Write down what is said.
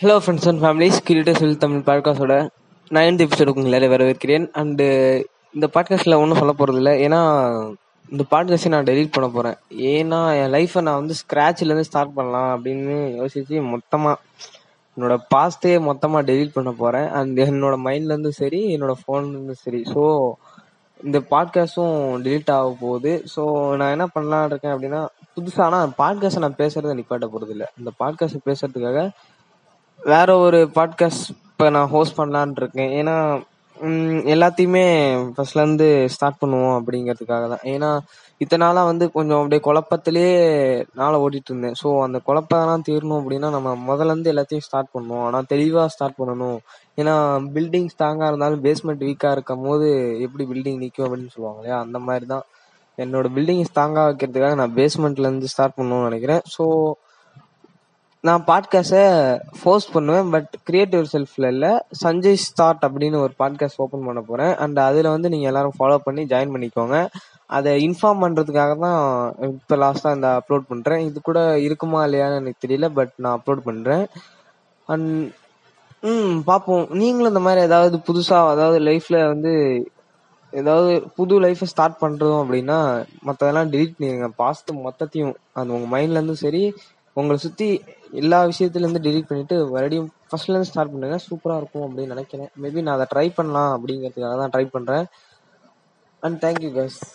Hello friends and families கிரிட்டர் சொல் Tamil பாட்காஸ்டோட ninth எபிசோடுக்கு உங்களை வரவேற்கிறேன். அண்டு இந்த பாட்காஸ்ட்டில் ஒன்றும் சொல்ல போகிறதில்ல ஏன்னா இந்த பாட்காஸ்ட்டை நான் டெலீட் பண்ண போகிறேன் ஏன்னா என் லைஃப்பை நான் வந்து ஸ்க்ராட்ச்லேருந்து ஸ்டார்ட் பண்ணலாம் அப்படின்னு யோசித்து மொத்தமாக என்னோட பாஸ்ட்டே மொத்தமாக டெலீட் பண்ண போகிறேன் அண்ட் என்னோட மைண்ட்லேருந்து சரி என்னோட ஃபோன்லேருந்து சரி. ஸோ இந்த பாட்காஸ்ட்டும் டெலீட் ஆக போகுது. ஸோ நான் என்ன பண்ணலான்னு இருக்கேன் அப்படின்னா புதுசாக ஆனால் பாட்காஸ்ட்டை நான் பேசுகிறத நிப்பாட்ட போகிறது இல்லை இந்த பாட்காஸ்ட்டை பேசுகிறதுக்காக வேற ஒரு பாட்காஸ்ட் இப்போ நான் ஹோஸ்ட் பண்ணலான்னு இருக்கேன். ஏன்னா எல்லாத்தையுமே ஃபர்ஸ்ட்ல இருந்து ஸ்டார்ட் பண்ணுவோம் அப்படிங்கிறதுக்காக தான். ஏன்னா இத்தனை நாளா வந்து கொஞ்சம் அப்படியே குழப்பத்திலேயே நாளை ஓட்டிட்டு இருந்தேன். ஸோ அந்த குழப்பம்லாம் தீரணும் அப்படின்னா நம்ம முதல்ல இருந்து எல்லாத்தையும் ஸ்டார்ட் பண்ணுவோம். ஆனால் தெளிவா ஸ்டார்ட் பண்ணணும். ஏன்னா பில்டிங் ஸ்ட்ராங்காக இருந்தாலும் பேஸ்மெண்ட் வீக்காக இருக்கும் போது எப்படி பில்டிங் நிற்கும் அப்படின்னு சொல்லுவாங்க இல்லையா? அந்த மாதிரி தான். என்னோட பில்டிங் ஸ்ட்ராங்காக வைக்கிறதுக்காக நான் பேஸ்மெண்ட்லேருந்து ஸ்டார்ட் பண்ணணும்னு நினைக்கிறேன். ஸோ நான் பாட்காஸ்டை ஃபோர்ஸ் பண்ணுவேன் பட் கிரியேட்டிவ் செல்ஃப்ல இல்ல. சஞ்சய் ஸ்டார்ட் அப்படின்னு ஒரு பாட்காஸ்ட் ஓபன் பண்ண போறேன். அண்ட் அதுல வந்து நீங்க எல்லாரும் ஃபாலோ பண்ணி ஜாயின் பண்ணிக்கோங்க. அதை இன்ஃபார்ம் பண்றதுக்காக தான் இப்போ லாஸ்டா இந்த அப்லோட் பண்றேன். இது கூட இருக்குமா இல்லையான்னு எனக்கு தெரியல பட் நான் அப்லோட் பண்றேன். அண்ட் ம் பார்ப்போம். நீங்களும் இந்த மாதிரி ஏதாவது புதுசா அதாவது லைஃப்ல வந்து ஏதாவது புது லைஃப்பை ஸ்டார்ட் பண்றதும் அப்படின்னா மற்றதெல்லாம் டிலீட் பண்ணிடுங்க. பாஸ்ட் மொத்தத்தையும் அது உங்க மைண்ட்ல இருந்தும் சரி உங்களை சுத்தி எல்லா விஷயத்திலேருந்து டெலிட் பண்ணிவிட்டு பண்ணிட்டு மறுபடியும் ஃபர்ஸ்ட்ல இருந்து ஸ்டார்ட் பண்ணுங்க. சூப்பரா இருக்கும் அப்படின்னு நினைக்கிறேன். மேபி நான் அதை ட்ரை பண்ணலாம் அப்படிங்கிறதுக்காக தான் ட்ரை பண்றேன். அண்ட் தேங்க்யூ கஸ்